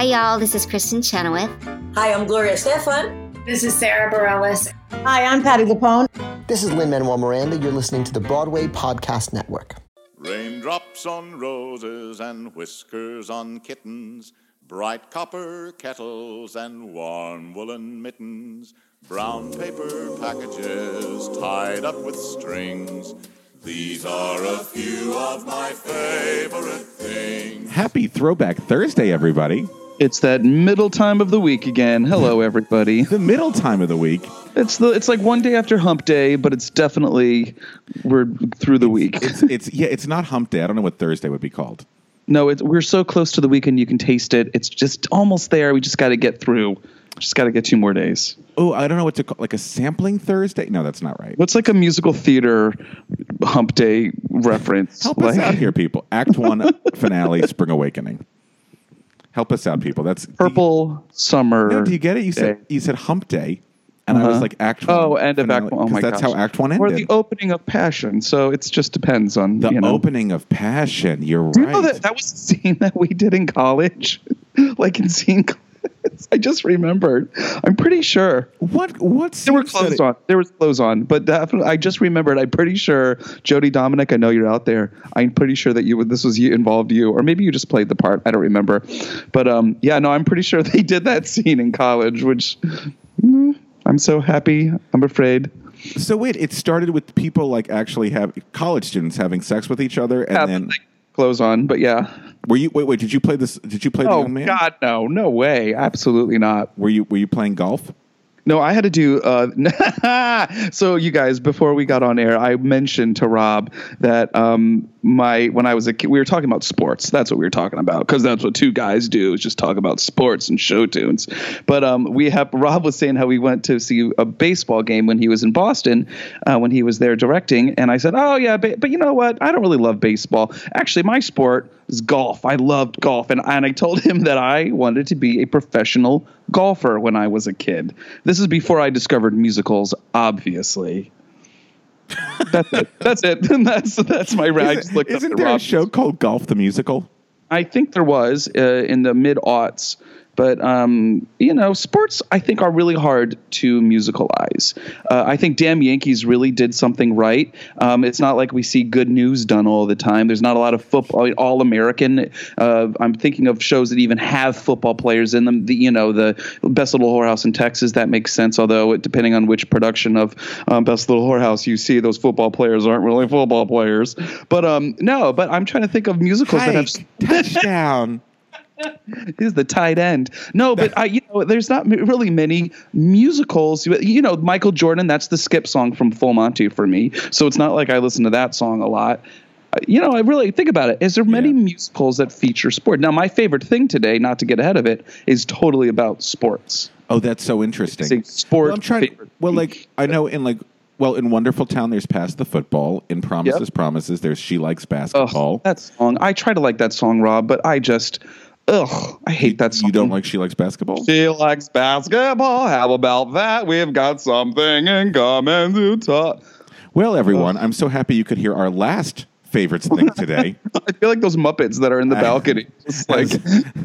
Hi, y'all. This is Kristin Chenoweth. Hi, I'm Gloria Estefan. This is Sara Bareilles. Hi, I'm Patti LuPone. This is Lin Manuel Miranda. You're listening to the Broadway Podcast Network. Raindrops on roses and whiskers on kittens, bright copper kettles and warm woolen mittens, brown paper packages tied up with strings. These are a few of my favorite things. Happy Throwback Thursday, everybody. It's that middle time of the week again. Hello, everybody. The middle time of the week. It's the it's like one day after Hump Day, but it's definitely we're through the week. It's it's yeah, it's not hump day. I don't know what Thursday would be called. No, it's we're so close to the weekend you can taste it. It's just almost there. We just got to get through. Just got to get two more days. Oh, I don't know what to call like a sampling Thursday. No, that's not right. What's like a musical theater Hump Day reference? Help us Like- out here, people. Act one finale, Spring Awakening. Help us out, people. That's Purple summer. No, do you get it? You said you said Hump Day, and I was Uh-huh. like Act One. Oh, end of Act One. Oh my that's gosh. how Act One ended. Or the opening of Passion. So it just depends on The you know. opening of Passion. You're Do you right. know that that was a scene that we did in college? like in scene class. I just remembered. I'm pretty sure. what? What's There were clothes on. There was clothes on, but definitely, I just remembered. I'm pretty sure, Jody Dominic. I know you're out there. I'm pretty sure that you. This was you involved you, or maybe you just played the part. I don't remember, but um, yeah, no, I'm pretty sure they did that scene in college, which mm, I'm so happy. I'm afraid. So wait, it started with people like actually have college students having sex with each other, and Yeah, then like, clothes on, but yeah. were you wait wait? Did you play this? Did you play the Oh young man? God, no, no way, absolutely not. Were you were you playing golf? No, I had to do. Uh, so, you guys, before we got on air, I mentioned to Rob that um, my when I was a kid, we were talking about sports. That's what we were talking about because that's what two guys do is just talk about sports and show tunes. But um, we have Rob was saying how we went to see a baseball game when he was in Boston uh, when he was there directing, and I said, "Oh yeah, ba- but you know what? I don't really love baseball. Actually, my sport is golf. I loved golf, and and I told him that I wanted to be a professional golfer when I was a kid. This is before I discovered musicals, obviously. That's it. That's it. And that's that's my I just looked up Isn't the there a Rob- show called Golf the Musical? I think there was uh, in the mid aughts, but um, you know, sports I think are really hard to musicalize. Uh, I think Damn Yankees really did something right. Um, it's not like we see good news done all the time. There's not a lot of football, all American. Uh, I'm thinking of shows that even have football players in them. The, you know, the Best Little Whorehouse in Texas that makes sense. Although it, depending on which production of um, Best Little Whorehouse you see, those football players aren't really football players. But um, no, but I'm trying to think of musicals that have touchdown. is the tight end. No, but I, you know, there's not really many musicals. You know, Michael Jordan, that's the skip song from Full Monty for me. So it's not like I listen to that song a lot. Uh, You know, I really think about it. Is there many Yeah. musicals that feature sport? Now, my favorite thing today, not to get ahead of it, is totally about sports. Oh, that's so interesting. Sport. Well, I'm trying. favorite Well, like. I know in like well in Wonderful Town, there's Pass the Football. In Promises, Promises, there's She Likes Basketball. That song. I try to like that song, Rob, but I just, ugh, I hate that song. you don't like She Likes Basketball? She likes basketball. How about that? We've got something in common to talk. Well, everyone, I'm so happy you could hear our last favorites thing today. I feel like those Muppets that are in the balcony, just like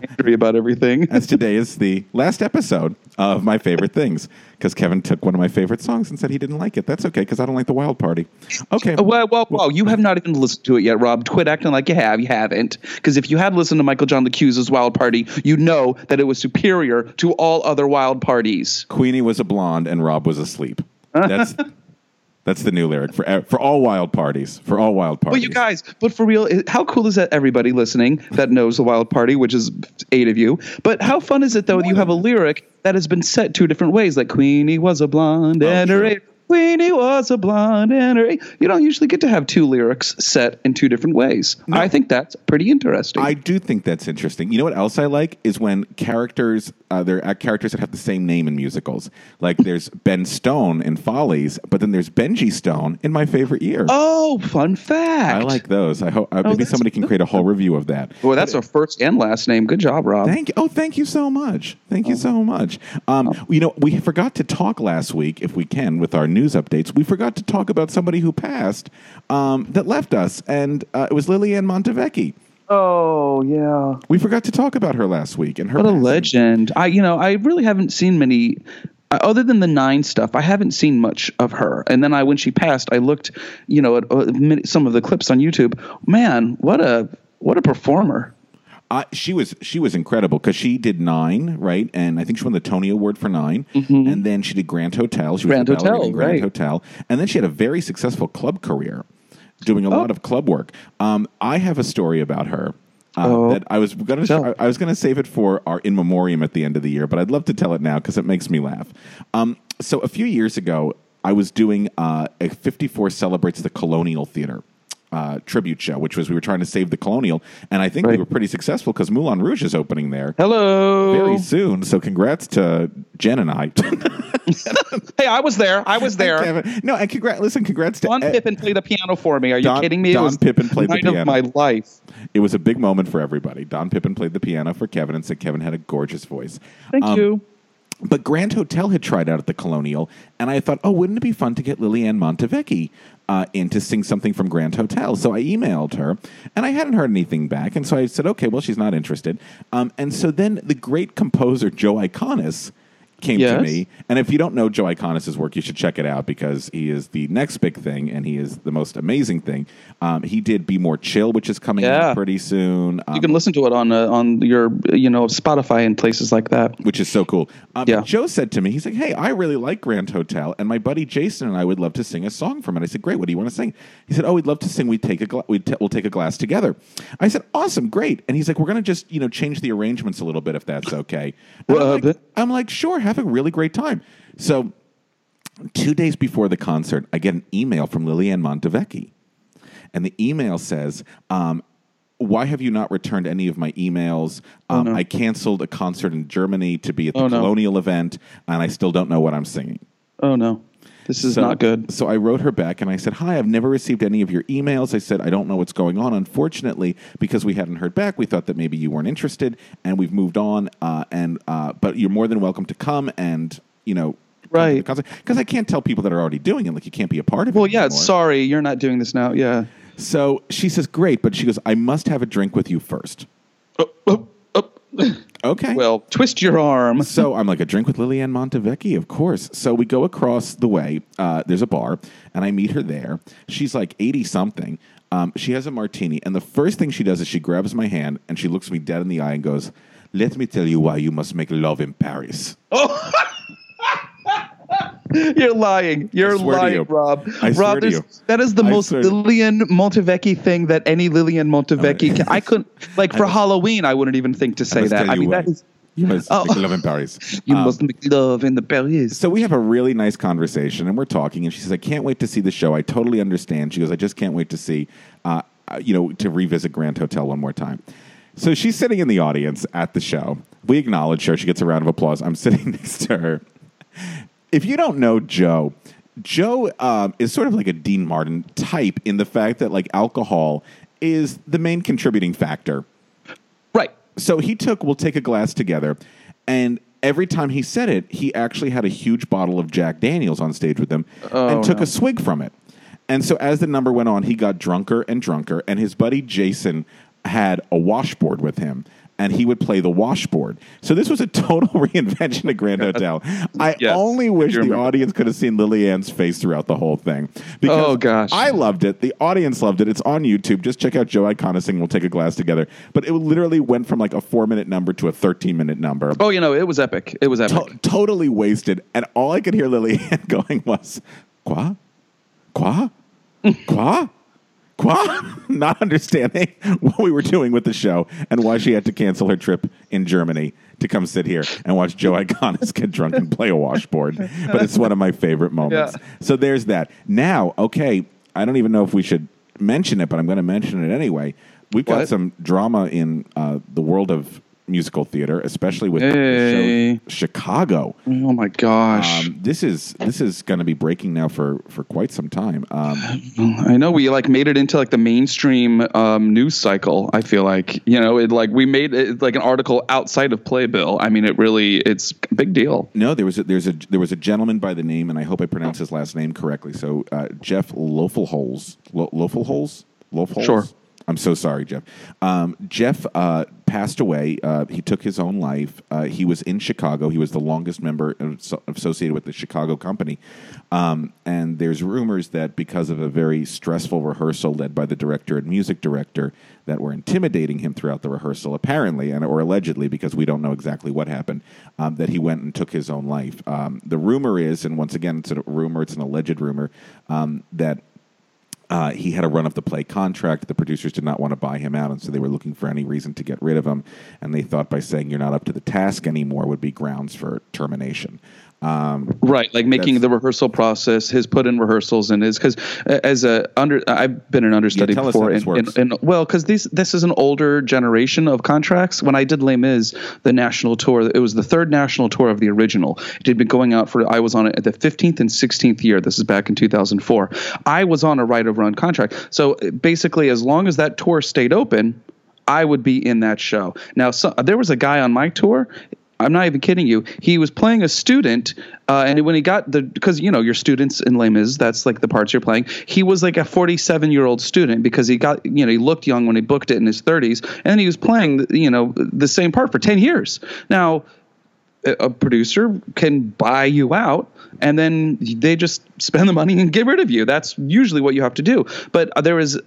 angry about everything. as today is the last episode of my favorite things because Kevin took one of my favorite songs and said he didn't like it. That's okay because I don't like the Wild Party. Okay. Well, well, well, you have not even listened to it yet, Rob. Quit acting like you have. You haven't. Because if you had listened to Michael John LaChiusa's Wild Party, you know that it was superior to all other Wild Parties. Queenie was a blonde and Rob was asleep. That's that's the new lyric for for all wild parties. For all wild parties. Well, you guys, but for real, how cool is that? Everybody listening that knows the Wild Party, which is eight of you. But how fun is it though? that You have a lyric that has been set two different ways. Like Queenie was a blonde Oh, and her. Queenie was a blonde and her. You don't usually get to have two lyrics set in two different ways. I think that's pretty interesting. I do think that's interesting. You know what else I like is when characters, uh, there are characters that have the same name in musicals. Like there's Ben Stone in Follies, but then there's Benji Stone in My Favorite Year. oh, fun fact! I like those. I hope uh, maybe that's- somebody can create a whole review of that. Well, that's a first and last name. Good job, Rob. Thank you. Oh, thank you so much. Thank you so much. Um, You know, we forgot to talk last week, if we can, with our news updates. We forgot to talk about somebody who passed um, that left us, and uh, it was Liliane Montevecchi. Oh yeah. We forgot to talk about her last week and her What a legend. I you know, I really haven't seen many uh, other than the nine stuff. I haven't seen much of her. And then I when she passed, I looked, you know, at uh, some of the clips on YouTube. Man, what a what a performer. Uh, she was she was incredible because she did nine right, and I think she won the Tony Award for 9 and then she did Grand Hotel. She was Mm-hmm. Grand Hotel, in Grand right. Hotel, and then she had a very successful club career, doing a Oh. lot of club work. Um, I have a story about her. Uh, Oh. that I was gonna I was gonna save it for our in memoriam at the end of the year, but I'd love to tell it now because it makes me laugh. Um, so a few years ago, I was doing uh, a 54 celebrates the Colonial Theater uh, tribute show, which was we were trying to save the Colonial, and I think we were pretty successful because Moulin Rouge is opening there Hello. very soon. So congrats to Jen and I. Hey, I was there. I was there. Kevin. No, and congrats. Listen, congrats to Don Ed- Pippin played the piano for me. Are you Don- kidding me? Don it was Pippin played the night of piano. my life. It was a big moment for everybody. Don Pippin played the piano for Kevin and said Kevin had a gorgeous voice. Thank Um, you. But Grand Hotel had tried out at the Colonial, and I thought, oh, wouldn't it be fun to get Liliane Montevecchi uh, in to sing something from Grand Hotel? So I emailed her, and I hadn't heard anything back, and so I said, okay, well, she's not interested. Um, and so then the great composer Joe Iconis came to me, and if you don't know Joe Iconis' work, you should check it out because he is the next big thing, and he is the most amazing thing. Um, he did "Be More Chill," which is coming Yeah. out pretty soon. Um, You can listen to it on uh, on your you know Spotify and places like that. which is so cool. Um, Yeah. Joe said to me, he's like, "Hey, I really like Grand Hotel, and my buddy Jason and I would love to sing a song from it." I said, "Great, what do you want to sing?" He said, "Oh, we'd love to sing. We take a gla- we'd t- we'll take a glass together." I said, "Awesome, great." And he's like, "We're going to just you know change the arrangements a little bit if that's okay." And Well, I'm, uh, like, I'm like, "Sure, have a really great time." So, two days before the concert, I get an email from Liliane Montevecchi. And the email says, um, Why have you not returned any of my emails? Um, I canceled a concert in Germany to be at the Oh, no. Colonial event, and I still don't know what I'm singing. Oh no, this is So- not good. So I wrote her back and I said, Hi, I've never received any of your emails. I said, I don't know what's going on. Unfortunately, because we hadn't heard back, we thought that maybe you weren't interested and we've moved on. Uh, and uh, But you're more than welcome to come and, you know, Right. Because I can't tell people that are already doing it, like you can't be a part of it. Well, yeah. anymore. Sorry, you're not doing this now. Yeah. So she says, Great, but she goes, I must have a drink with you first. Oh, oh. Okay. Well, twist your arm. so I'm like, a drink with Liliane Montevecchi, of course. So we go across the way. Uh, there's a bar, and I meet her there. She's like 80 something. Um, she has a martini, and the first thing she does is she grabs my hand and she looks me dead in the eye and goes, Let me tell you why you must make love in Paris. You're lying. You're lying, you. Rob. I Rob, that is the I most Liliane Montevecchi thing that any Liliane Montevecchi can. I couldn't like for Halloween. I wouldn't even think to say that. I mean, why that is you must Oh. make love in Paris. you Um, must make love in the Paris. So we have a really nice conversation, and we're talking. And she says, "I can't wait to see the show. I totally understand." She goes, "I just can't wait to see, uh, uh, you know, to revisit Grand Hotel one more time." So she's sitting in the audience at the show. We acknowledge her. She gets a round of applause. I'm sitting next to her. If you don't know Joe, Joe um, is sort of like a Dean Martin type in the fact that like alcohol is the main contributing factor. Right. so he took we'll take a glass together and every time he said it he actually had a huge bottle of jack daniels on stage with him and took a swig from it. And so as the number went on he got drunker and drunker and his buddy jason had a washboard with him and he would play the washboard. So this was a total reinvention of Grand Hotel. I Yes, only wish the remember. audience could have seen Liliane's face throughout the whole thing. Oh, because Oh, gosh. I loved it. The audience loved it. It's on YouTube. Just check out Joe Iconis sing We'll Take a Glass Together. But it literally went from like a four minute number to a 13 minute number. Oh, you know, it was epic. It was epic. To- totally wasted. And all I could hear Liliane going was, Qua? Qua? Qua? Qua? Not understanding what we were doing with the show and why she had to cancel her trip in Germany to come sit here and watch Joe Iconis get drunk and play a washboard. But it's one of my favorite moments. Yeah. So there's that. Now, okay, I don't even know if we should mention it, but I'm going to mention it anyway. We've got What? some drama in uh, the world of musical theater, especially with Hey. the show Chicago. oh my gosh. Um, this is this is going to be breaking now for for quite some time. Um, I know we like made it into like the mainstream um, news cycle. I feel like you know it like we made it like an article outside of Playbill. I mean, it really it's a big deal. no, there was a, there's a there was a gentleman by the name, and I hope I pronounce his last name correctly. So uh, Jeff Loeffelholz, Lo- Loeffelholz, Loeffelholz. Sure. I'm so sorry, Jeff. Um, Jeff uh, passed away. Uh, he took his own life. Uh, he was in Chicago. He was the longest member associated with the Chicago company. Um, and there's rumors that because of a very stressful rehearsal led by the director and music director, that were intimidating him throughout the rehearsal, apparently, and or allegedly, because we don't know exactly what happened, um, that he went and took his own life. Um, the rumor is, and once again, it's a rumor, it's an alleged rumor, um, that uh, he had a run of the play contract. The producers did not want to buy him out, and so they were looking for any reason to get rid of him. And they thought by saying you're not up to the task anymore would be grounds for termination. Um, right like making the rehearsal process his put in rehearsals and his because as a under i've been an understudy Yeah, before and, and, and well because this this is an older generation of contracts. When i did les mis the national tour it was the third national tour of the original. It had been going out for i was on it at the 15th and 16th year. This is back in 2004 i was on a right of run contract. So basically as long as that tour stayed open I would be in that show. Now, so, there was a guy on my tour. I'm not even kidding you. He was playing a student, uh, and when he got the because you know your students in Les Mis, that's like the parts you're playing. He was like a 47 year old student because he got you know he looked young when he booked it in his 30s, and he was playing you know the same part for 10 years. Now a producer can buy you out and then they just spend the money and get rid of you. That's usually what you have to do. But there is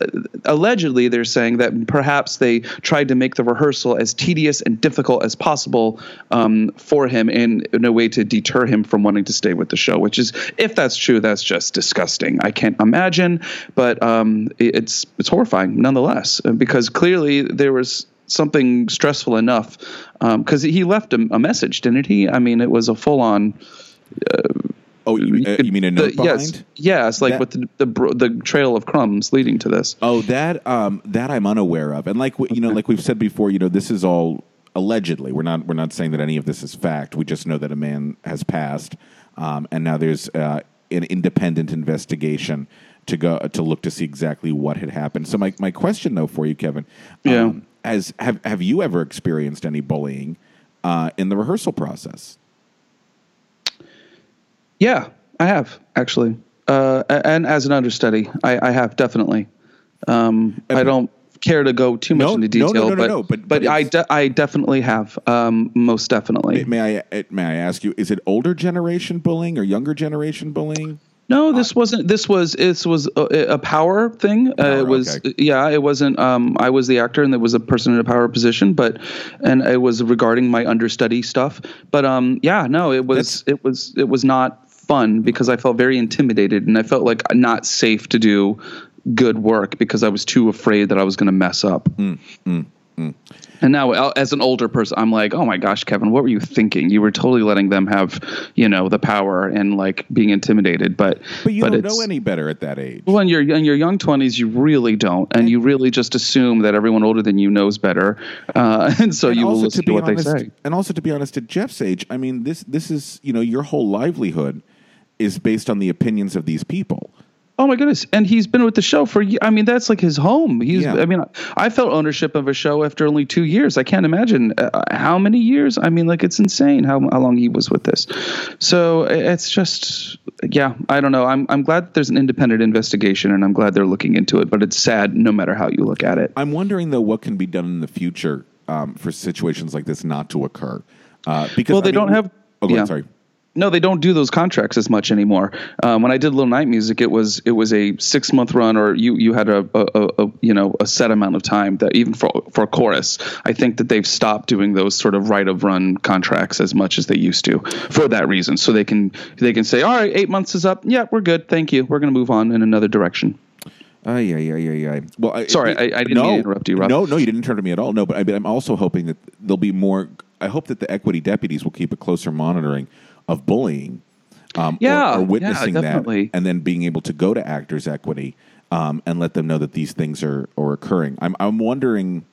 allegedly they're saying that perhaps they tried to make the rehearsal as tedious and difficult as possible um, for him in, in a way to deter him from wanting to stay with the show which is if that's true that's just disgusting. I can't imagine but um, it- it's it's horrifying nonetheless uh, because clearly there was something stressful enough because he left a, a message, didn't he? I mean, it was a full on. oh, you, uh, you mean a note behind? Yes, yes, like That- with the, the the trail of crumbs leading to this. Oh, that um, that I'm unaware of, and like you know, like we've said before, you know, this is all allegedly. We're not we're not saying that any of this is fact. We just know that a man has passed, um, and now there's uh, an independent investigation to go to look to see exactly what had happened. So my my question though for you, Kevin, Yeah. um, as have have you ever experienced any bullying uh, in the rehearsal process? Yeah, I have actually, uh, and as an understudy, I, I have definitely. Um, I don't care to go too much No, into detail, no, no, but no, but- but, but I de- I definitely have, um, most definitely. May I uh, may I ask you, is it older generation bullying or younger generation bullying? No, this wasn't. This was. This was a, a power thing. uh, it was. okay. Yeah, it wasn't. Um, I was the actor, and there was a person in a power position, but, and it was regarding my understudy stuff. But um, yeah, no, it was. It was. It was not fun because I felt very intimidated, and I felt like not safe to do good work because I was too afraid that I was going to mess up. Mm, And now, uh, as an older person, I'm like, oh my gosh, Kevin, what were you thinking? You were totally letting them have, you know, the power and like being intimidated. But But you don't know any better at that age. well, in your in your young twenties, you really don't, and you really just assume that everyone older than you knows better, uh, and so And you will listen to, be what honest, they say. And also, to be honest, at Jeff's age, I mean, this this is you know your whole livelihood is based on the opinions of these people. Oh my goodness! And he's been with the show for. I mean, that's like his home. He's. Yeah. I mean, I felt ownership of a show after only two years. I can't imagine uh, how many years. I mean, like it's insane how how long he was with this. So it's just, yeah, I don't know. I'm I'm glad that there's an independent investigation, and I'm glad they're looking into it. But it's sad, no matter how you look at it. I'm wondering though, what can be done in the future um, for situations like this not to occur? Uh, because Well, I they mean, don't have- Oh, go ahead, sorry. No, they don't do those contracts as much anymore. Um, when I did Little Night Music, it was it was a six month run, or you you had a, a, a, you know a set amount of time that even for for a chorus. I think that they've stopped doing those sort of right of run contracts as much as they used to for that reason. So they can they can say, all right, eight months is up. Yeah, we're good. Thank you. We're going to move on in another direction. Ay, yeah, yeah, yeah, yeah. Well, I, Sorry, I- I didn't no, mean to interrupt you, Rob. No, no, you didn't interrupt me at all. No, but I I'm also hoping that there'll be more. I hope that the equity deputies will keep a closer monitoring of bullying. Um, or- Yeah, or, yeah, witnessing that, and then being able to go to Actors Equity um, and let them know that these things are are occurring. I'm I'm wondering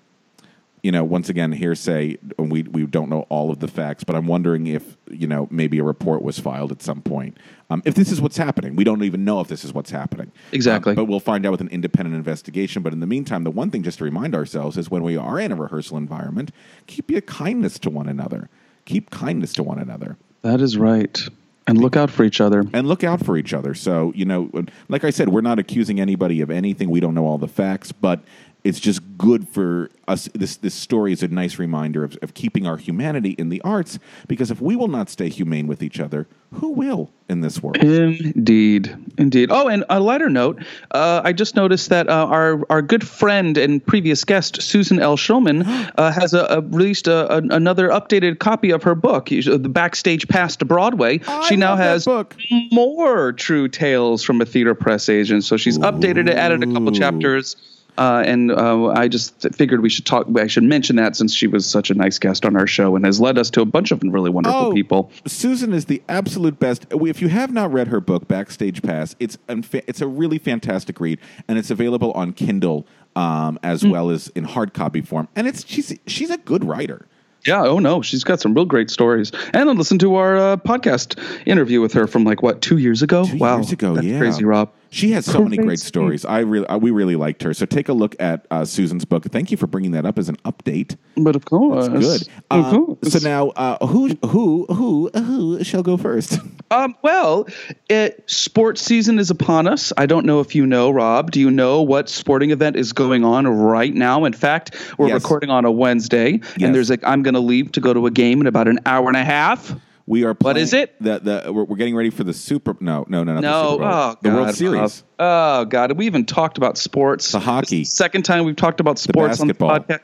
you know, once again, hearsay. and We we don't know all of the facts, but I'm wondering if you know maybe a report was filed at some point. Um, if this is what's happening, we don't even know if this is what's happening. Exactly. Um, but we'll find out with an independent investigation. But in the meantime, the one thing just to remind ourselves is when we are in a rehearsal environment, keep your kindness to one another. Keep kindness to one another That is right. And look out for each other. and look out for each other. So, you know, like I said, we're not accusing anybody of anything. We don't know all the facts, but it's just good for us. This this story is a nice reminder of, of keeping our humanity in the arts. Because if we will not stay humane with each other, who will in this world? Indeed, indeed. Oh, and a lighter note, uh, I just noticed that uh, our our good friend and previous guest Susan L. Schulman uh, has a, a released a, a, another updated copy of her book, the Backstage Pass to Broadway. I she now that has book. more true tales from a theater press agent. So she's updated it, added a couple chapters. Uh, and uh, I just figured we should talk. I should mention that since she was such a nice guest on our show and has led us to a bunch of really wonderful Oh, people. Susan is the absolute best. If you have not read her book, Backstage Pass, it's unfa- it's a really fantastic read, and it's available on Kindle um, as Hmm. well as in hard copy form. And it's she's she's a good writer. Yeah. Oh no, she's got some real great stories. And I listened to our uh, podcast interview with her from like what two years ago. Two wow, years ago, that's yeah. crazy, Rob. She has so many great stories. I really, uh, we really liked her. So take a look at uh, Susan's book. Thank you for bringing that up as an update. But of course, Good. Of Um, course. so now, uh, who, who, who, who shall go first? Um, well, it, sports season is upon us. I don't know if you know, Rob. Do you know what sporting event is going on right now? In fact, we're Yes. recording on a Wednesday, Yes. and there's like I'm going to leave to go to a game in about an hour and a half. We are. Playing, What is it? The, the, we're, we're getting ready for the Super. No, no, no, not the No, Super Bowl. oh the World Series. Oh God, we even talked about sports. The hockey. The second time we've talked about sports on the podcast.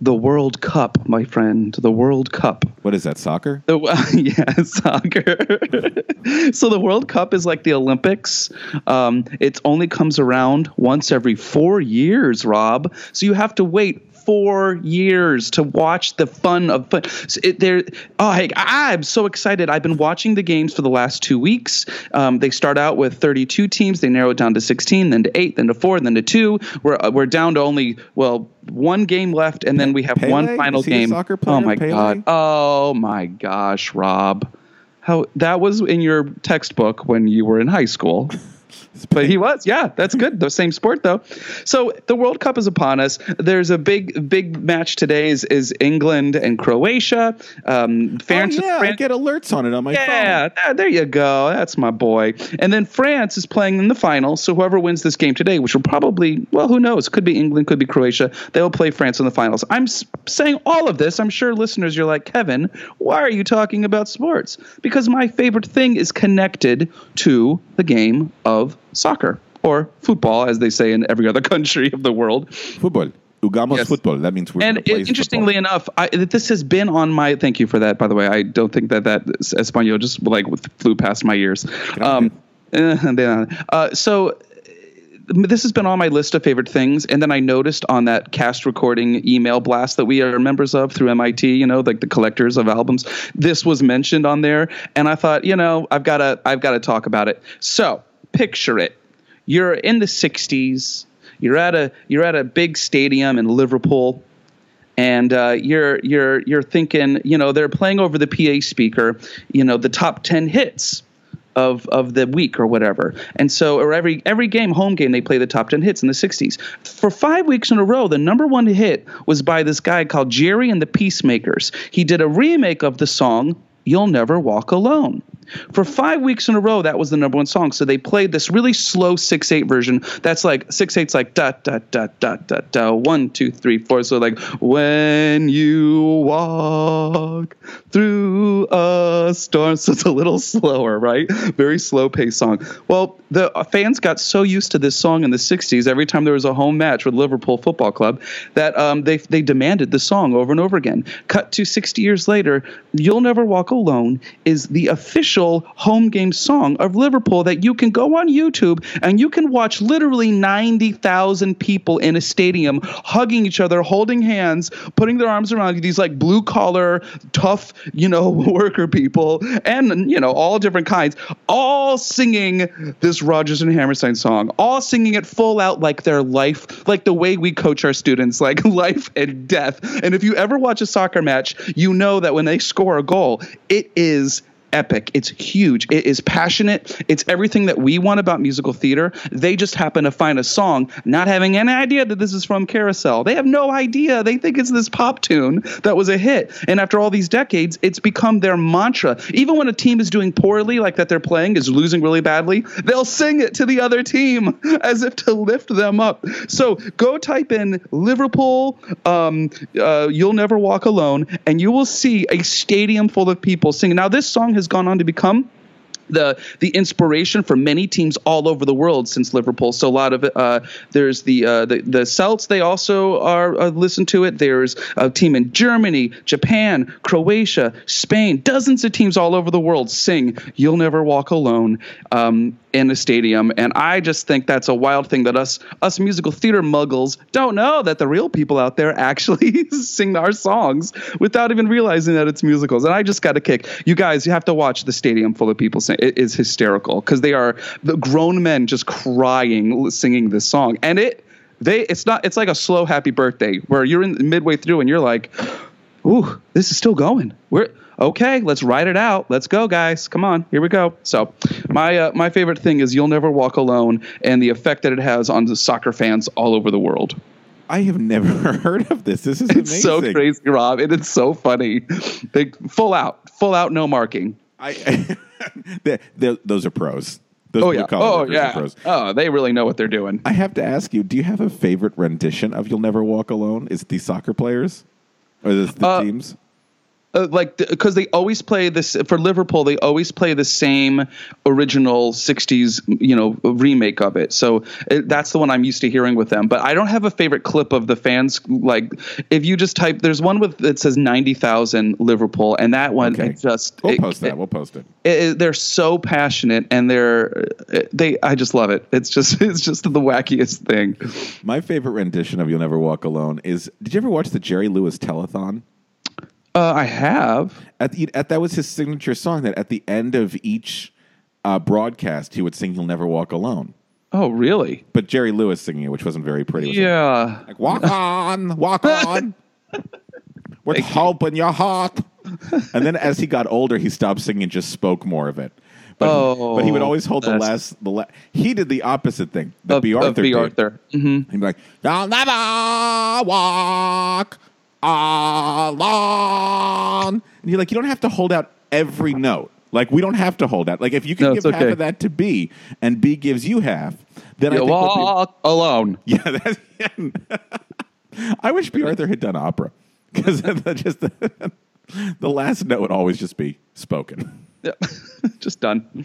The World Cup, my friend. The World Cup. What is that? Soccer? The, yeah, soccer. so the World Cup is like the Olympics. Um, it only comes around once every four years, Rob. So you have to wait four years to watch the fun of fun. It, there, oh, hey, I'm so excited. I've been watching the games for the last two weeks. Um, they start out with 32 teams. They narrow it down to 16, then to eight, then to four, then to two. We're uh, we're down to only well one game left, and then we have Pele? one final Is he a game. soccer oh my Pele? god. Oh my gosh, Rob. How that was in your textbook when you were in high school. But he was, yeah, that's good. The same sport though. So the World Cup is upon us. There's a big, big match today. Is, is England and Croatia? Um, France, oh, yeah, I get alerts on it on my yeah, phone. there- there you go. That's my boy. And then France is playing in the final. So whoever wins this game today, which will probably, well, who knows? Could be England, could be Croatia. They'll play France in the finals. I'm saying all of this. I'm sure listeners, you're like, Kevin, why are you talking about sports? Because my favorite thing is connected to the game of soccer or football, as they say in every other country of the world. Football. Ugamos Yes. football. That means we're And it, interestingly enough, I, this has been on my. Thank you for that, by the way. I don't think that that Espanol just like flew past my ears. Um, uh, so this has been on my list of favorite things and then i noticed on that cast recording email blast that we are members of through mit you know like the collectors of albums this was mentioned on there and i thought you know i've got to i've got to talk about it so picture it you're in the 60s you're at a you're at a big stadium in liverpool and uh, you're you're you're thinking, you know, they're playing over the PA speaker, you know, the top ten hits of of the week or whatever. And so, or every every game, home game, they play the top ten hits in the '60s. For five weeks in a row, the number one hit was by this guy called Gerry and the Pacemakers. He did a remake of the song "You'll Never Walk Alone." For five weeks in a row, that was the number one song. So they played this really slow six eight version. That's like six eight's like da da da da da da one two three four. So like when you walk through a storm. So it's a little slower, right? Very slow paced song. Well, the fans got so used to this song in the '60s. Every time there was a home match with Liverpool Football Club, that um, they they demanded the song over and over again. Cut to 60 years later, "You'll Never Walk Alone" is the official home game song of Liverpool that you can go on YouTube and you can watch literally 90,000 people in a stadium hugging each other, holding hands, putting their arms around you. These like blue collar, tough, you know, worker people, and you know, all different kinds, all singing this Rodgers and Hammerstein song, all singing it full out like their life, like the way we coach our students, like life and death. And if you ever watch a soccer match, you know that when they score a goal, it is epic. It's huge. It is passionate. It's everything that we want about musical theater. They just happen to find a song, not having any idea that this is from Carousel. They have no idea. They think it's this pop tune that was a hit. And after all these decades, it's become their mantra. Even when a team is doing poorly, like that they're playing is losing really badly, they'll sing it to the other team as if to lift them up. So go type in Liverpool, um, uh, You'll Never Walk Alone, and you will see a stadium full of people singing. Now, this song has gone on to become the the inspiration for many teams all over the world since Liverpool. So a lot of uh, there's the, uh, the the Celts. They also are uh, listen to it. There's a team in Germany, Japan, Croatia, Spain. Dozens of teams all over the world sing "You'll Never Walk Alone." Um, in a stadium and i just think that's a wild thing that us us musical theater muggles don't know that the real people out there actually sing our songs without even realizing that it's musicals and i just got a kick you guys you have to watch the stadium full of people sing it is hysterical because they are the grown men just crying singing this song and it they it's not it's like a slow happy birthday where you're in midway through and you're like ooh this is still going we're okay, let's write it out. Let's go, guys. Come on, here we go. So, my uh, my favorite thing is "You'll Never Walk Alone" and the effect that it has on the soccer fans all over the world. I have never heard of this. This is amazing. It's so crazy, Rob, and it's so funny. They full out, full out, no marking. I, the, the, those are pros. Those Oh yeah, oh yeah, pros. oh they really know what they're doing. I have to ask you: Do you have a favorite rendition of "You'll Never Walk Alone"? Is it the soccer players or is it the Uh, teams? Uh, like because they always play this for Liverpool. They always play the same original '60s, you know, remake of it. So it, that's the one I'm used to hearing with them. But I don't have a favorite clip of the fans. Like if you just type, there's one with that says ninety thousand Liverpool, and that one Okay. it just We'll it- post that. it- We'll post it- they're so passionate and they're they. I just love it. It's just it's just the wackiest thing. My favorite rendition of "You'll Never Walk Alone" is. Did you ever watch the Jerry Lewis telethon? Uh, I have. At, the, at that was his signature song. That at the end of each uh, broadcast, he would sing "You'll Never Walk Alone." Oh, really? But Jerry Lewis singing it, which wasn't very pretty. was? Yeah. Like walk on, walk on, with hope in your heart. And then as he got older, he stopped singing and just spoke more of it. But, Oh, but he would always hold the last. The la- he did the opposite thing. Of, B. of Arthur Bea Arthur. hmm He'd be like, "You'll never walk alone," and you're like, you don't have to hold out every note. Like we don't have to hold out. Like if you can No, give it's half okay. of that to B, and B gives you half, then I You think we'll be- walk alone. yeah, that's, I wish Bea Arthur had done opera because just the, the last note would always just be spoken. Yeah. just done.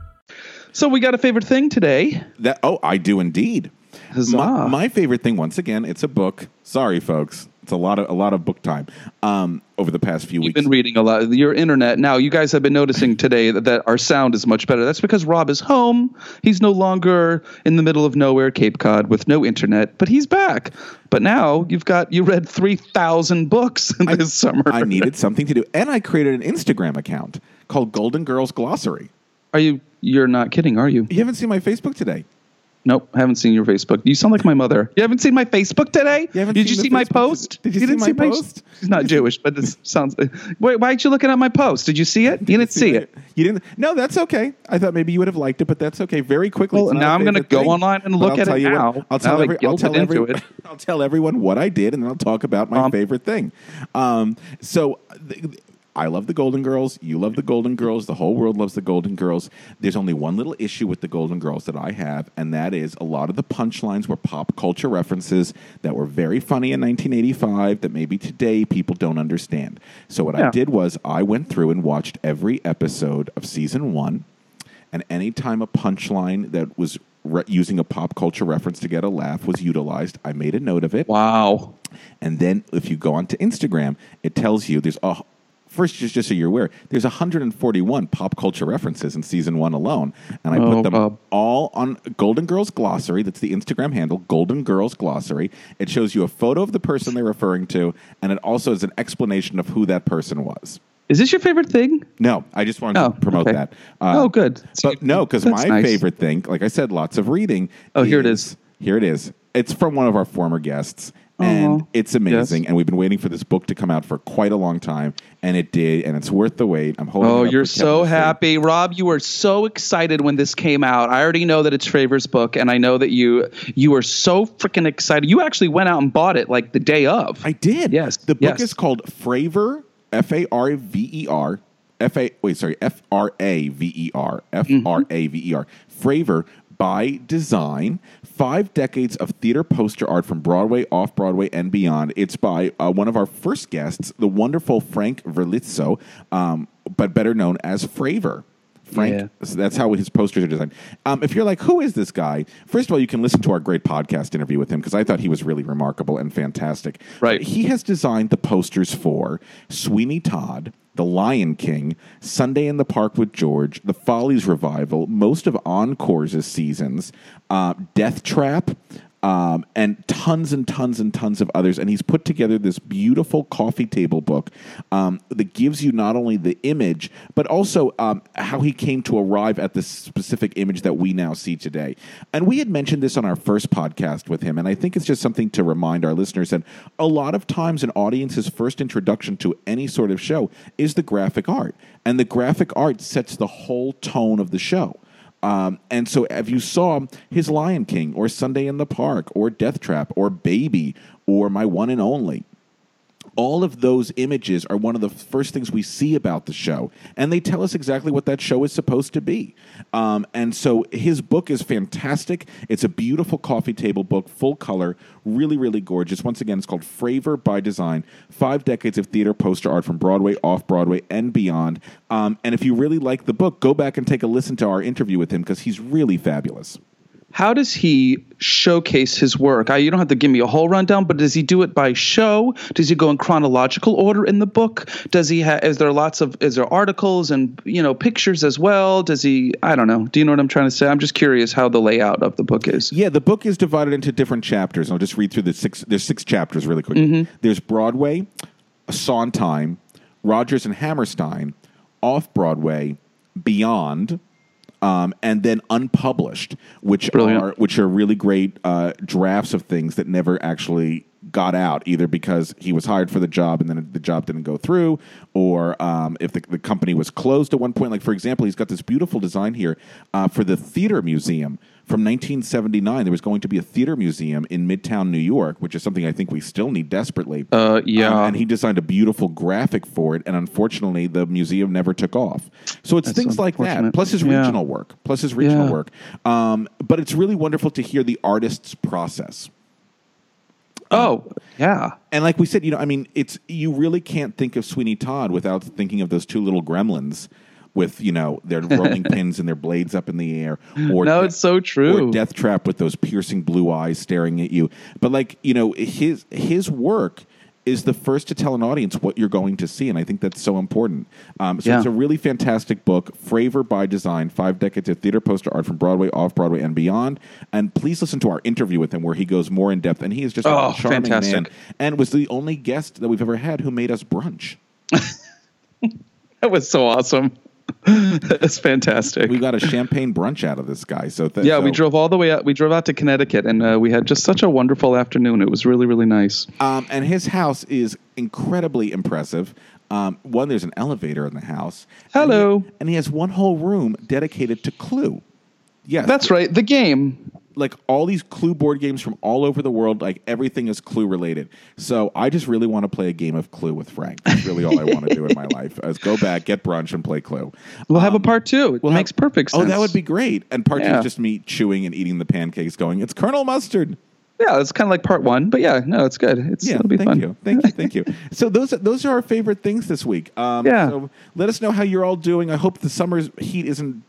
So we got a favorite thing today. That oh, I do indeed. Huzzah. My, my favorite thing, once again, it's a book. Sorry, folks, it's a lot of a lot of book time um, over the past few You've weeks. been reading a lot. Your internet. Now, you guys have been noticing today that, that our sound is much better. That's because Rob is home. He's no longer in the middle of nowhere, Cape Cod, with no internet, but he's back. But now you've got you read three thousand books this summer. I needed something to do, and I created an Instagram account called Golden Girls Glossary. Are you? You're not kidding, are you? You haven't seen my Facebook today. Nope, haven't seen your Facebook. You sound like my mother. You haven't seen my Facebook today? You haven't Did you see my Facebook post? Did you see didn't my post? She's not Jewish, but this sounds. Wait, why aren't you looking at my post? Did you see it? You didn't see it. You didn't. No, that's okay. I thought maybe you would have liked it, but that's okay. Very quickly. Well, now I'm gonna go thing, online and look at it you what- now. I'll tell Now every, I'll tell every, it. I'll tell everyone what I did, and then I'll talk about my Um, favorite thing. Um, so. th- I love the Golden Girls. You love the Golden Girls. The whole world loves the Golden Girls. There's only one little issue with the Golden Girls that I have, and that is a lot of the punchlines were pop culture references that were very funny in 1985 that maybe today people don't understand. So what I did was I went through and watched every episode of season one, and anytime a punchline that was re- using a pop culture reference to get a laugh was utilized, I made a note of it. Wow. And then if you go onto Instagram, it tells you there's a First, just, just so you're aware, there's 141 pop culture references in season one alone, and I Oh, put them Bob. all on Golden Girls Glossary. That's the Instagram handle, Golden Girls Glossary. It shows you a photo of the person they're referring to, and it also is an explanation of who that person was. Is this your favorite thing? No, I just wanted Oh, to promote okay. that. Uh, Oh, good. So But no, because my nice. favorite thing, like I said, lots of reading. Oh, here it is. Here it is. It's from one of our former guests. And Aw. it's amazing, Yes. and we've been waiting for this book to come out for quite a long time, and it did, and it's worth the wait. I'm holding. Oh, it up you're for Kevin so to happy, Rob. You were so excited when this came out. I already know that it's Fraver's book, and I know that you you were so freaking excited. You actually went out and bought it like the day of. I did. Yes, The book yes. is called Fraver, F A R V E R. F A wait, sorry, F R A V E R. F R A V E R. Fraver by design. Five decades of theater poster art from Broadway, off Broadway, and beyond. It's by uh, one of our first guests, the wonderful Frank Verlizzo, um, but better known as Fraver. Frank, Yeah. that's how his posters are designed. Um, if you're like, who is this guy? First of all, you can listen to our great podcast interview with him because I thought he was really remarkable and fantastic. Right. He has designed the posters for Sweeney Todd, The Lion King, Sunday in the Park with George, The Follies Revival, most of Encore's seasons, uh, Death Trap, um, and tons and tons and tons of others. And he's put together this beautiful coffee table book um, that gives you not only the image, but also um, how he came to arrive at this specific image that we now see today. And we had mentioned this on our first podcast with him. And I think it's just something to remind our listeners that a lot of times an audience's first introduction to any sort of show is the graphic art. And the graphic art sets the whole tone of the show. Um, and so, if you saw his Lion King, or Sunday in the Park, or Death Trap, or Baby, or My One and Only, all of those images are one of the first things we see about the show, and they tell us exactly what that show is supposed to be. Um, and so his book is fantastic. It's a beautiful coffee table book, full color, really, really gorgeous. Once again, it's called Fraver by Design Five Decades of Theater Poster Art from Broadway, Off Broadway, and Beyond. Um, and if you really like the book, go back and take a listen to our interview with him because he's really fabulous. How does he showcase his work? I, you don't have to give me a whole rundown, but does he do it by show? Does he go in chronological order in the book? Does he have? Is there lots of? Is there articles and you know pictures as well? Does he? I don't know. Do you know what I'm trying to say? I'm just curious how the layout of the book is. Yeah, the book is divided into different chapters. I'll just read through the six. There's six chapters really quickly. Mm-hmm. There's Broadway, Sondheim, Rodgers and Hammerstein, Off Broadway, Beyond, um, and then unpublished, which Brilliant. are which are really great uh, drafts of things that never actually got out, either because he was hired for the job and then the job didn't go through, or um, if the, the company was closed at one point. Like for example, he's got this beautiful design here uh, for the theater museum from 1979. There was going to be a theater museum in Midtown New York, which is something I think we still need desperately. Uh, yeah. Um, and he designed a beautiful graphic for it, and unfortunately, the museum never took off. So it's That's things like that, plus his Yeah. regional work, plus his regional Yeah. work. Um, but it's really wonderful to hear the artist's process. Um, oh yeah. And like we said, you know, I mean, it's you really can't think of Sweeney Todd without thinking of those two little gremlins with you know their rolling pins and their blades up in the air. Or No, it's so true. Or Death Trap with those piercing blue eyes staring at you. But like you know, his his work is the first to tell an audience what you're going to see, and I think that's so important. Um, so Yeah. it's a really fantastic book, Fraver by Design: Five Decades of Theater Poster Art from Broadway, Off Broadway, and Beyond. And please listen to our interview with him, where he goes more in depth, and he is just Oh, a charming fantastic. man, and was the only guest that we've ever had who made us brunch. That was so awesome. That's fantastic. We got a champagne brunch out of this guy. So th- yeah, so- we drove all the way out. We drove out to Connecticut, and uh, we had just such a wonderful afternoon. It was really, really nice. Um, and his house is incredibly impressive. Um, one, there's an elevator in the house. And Hello. he, and he has one whole room dedicated to Clue. Yes, That's right. The game. Like all these Clue board games from all over the world. Like everything is Clue related. So I just really want to play a game of Clue with Frank. That's really all I want to do in my life. Is go back, get brunch, and play Clue. We'll have a part two. It We'll makes have- perfect sense. Oh, that would be great. And part two is just me chewing and eating the pancakes, going, "It's Colonel Mustard." Yeah, it's kind of like part one, but yeah, no, it's good. It's Yeah, it'll be thank fun. you, thank you, thank you. So those those are our favorite things this week. Um, Yeah. So let us know how you're all doing. I hope the summer's heat isn't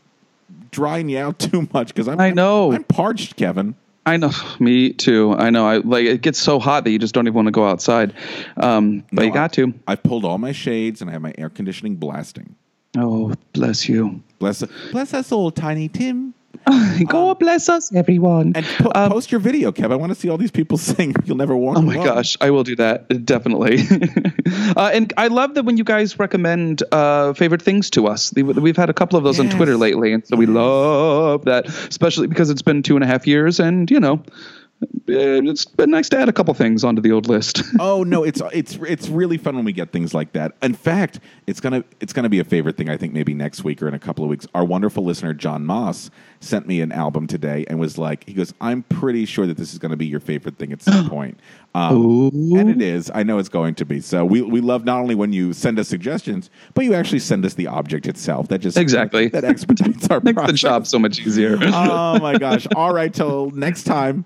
drying you out too much because I'm I know. I'm parched, Kevin. I know, me too. I know. I like it gets so hot that you just don't even want to go outside. Um, but No, you got to. I pulled all my shades and I have my air conditioning blasting. Oh, bless you. Bless, bless us all, Tiny Tim. God bless us, everyone. And po- post your video, Kev. I want to see all these people sing. You'll never walk. Oh my alone. gosh, I will do that definitely. uh, and I love that when you guys recommend uh, favorite things to us. We- We've had a couple of those on Twitter lately, and so we love that, especially because it's been two and a half years, and you know, it's been nice to add a couple things onto the old list. Oh no, it's it's it's really fun when we get things like that. In fact, it's gonna it's gonna be a favorite thing. I think maybe next week or in a couple of weeks. Our wonderful listener John Moss sent me an album today and was like, he goes, "I'm pretty sure that this is going to be your favorite thing at some point." Um, and it is. I know it's going to be. So we we love not only when you send us suggestions, but you actually send us the object itself. That just Exactly. that expedites our Makes the job so much easier. Oh my gosh! All right, till next time.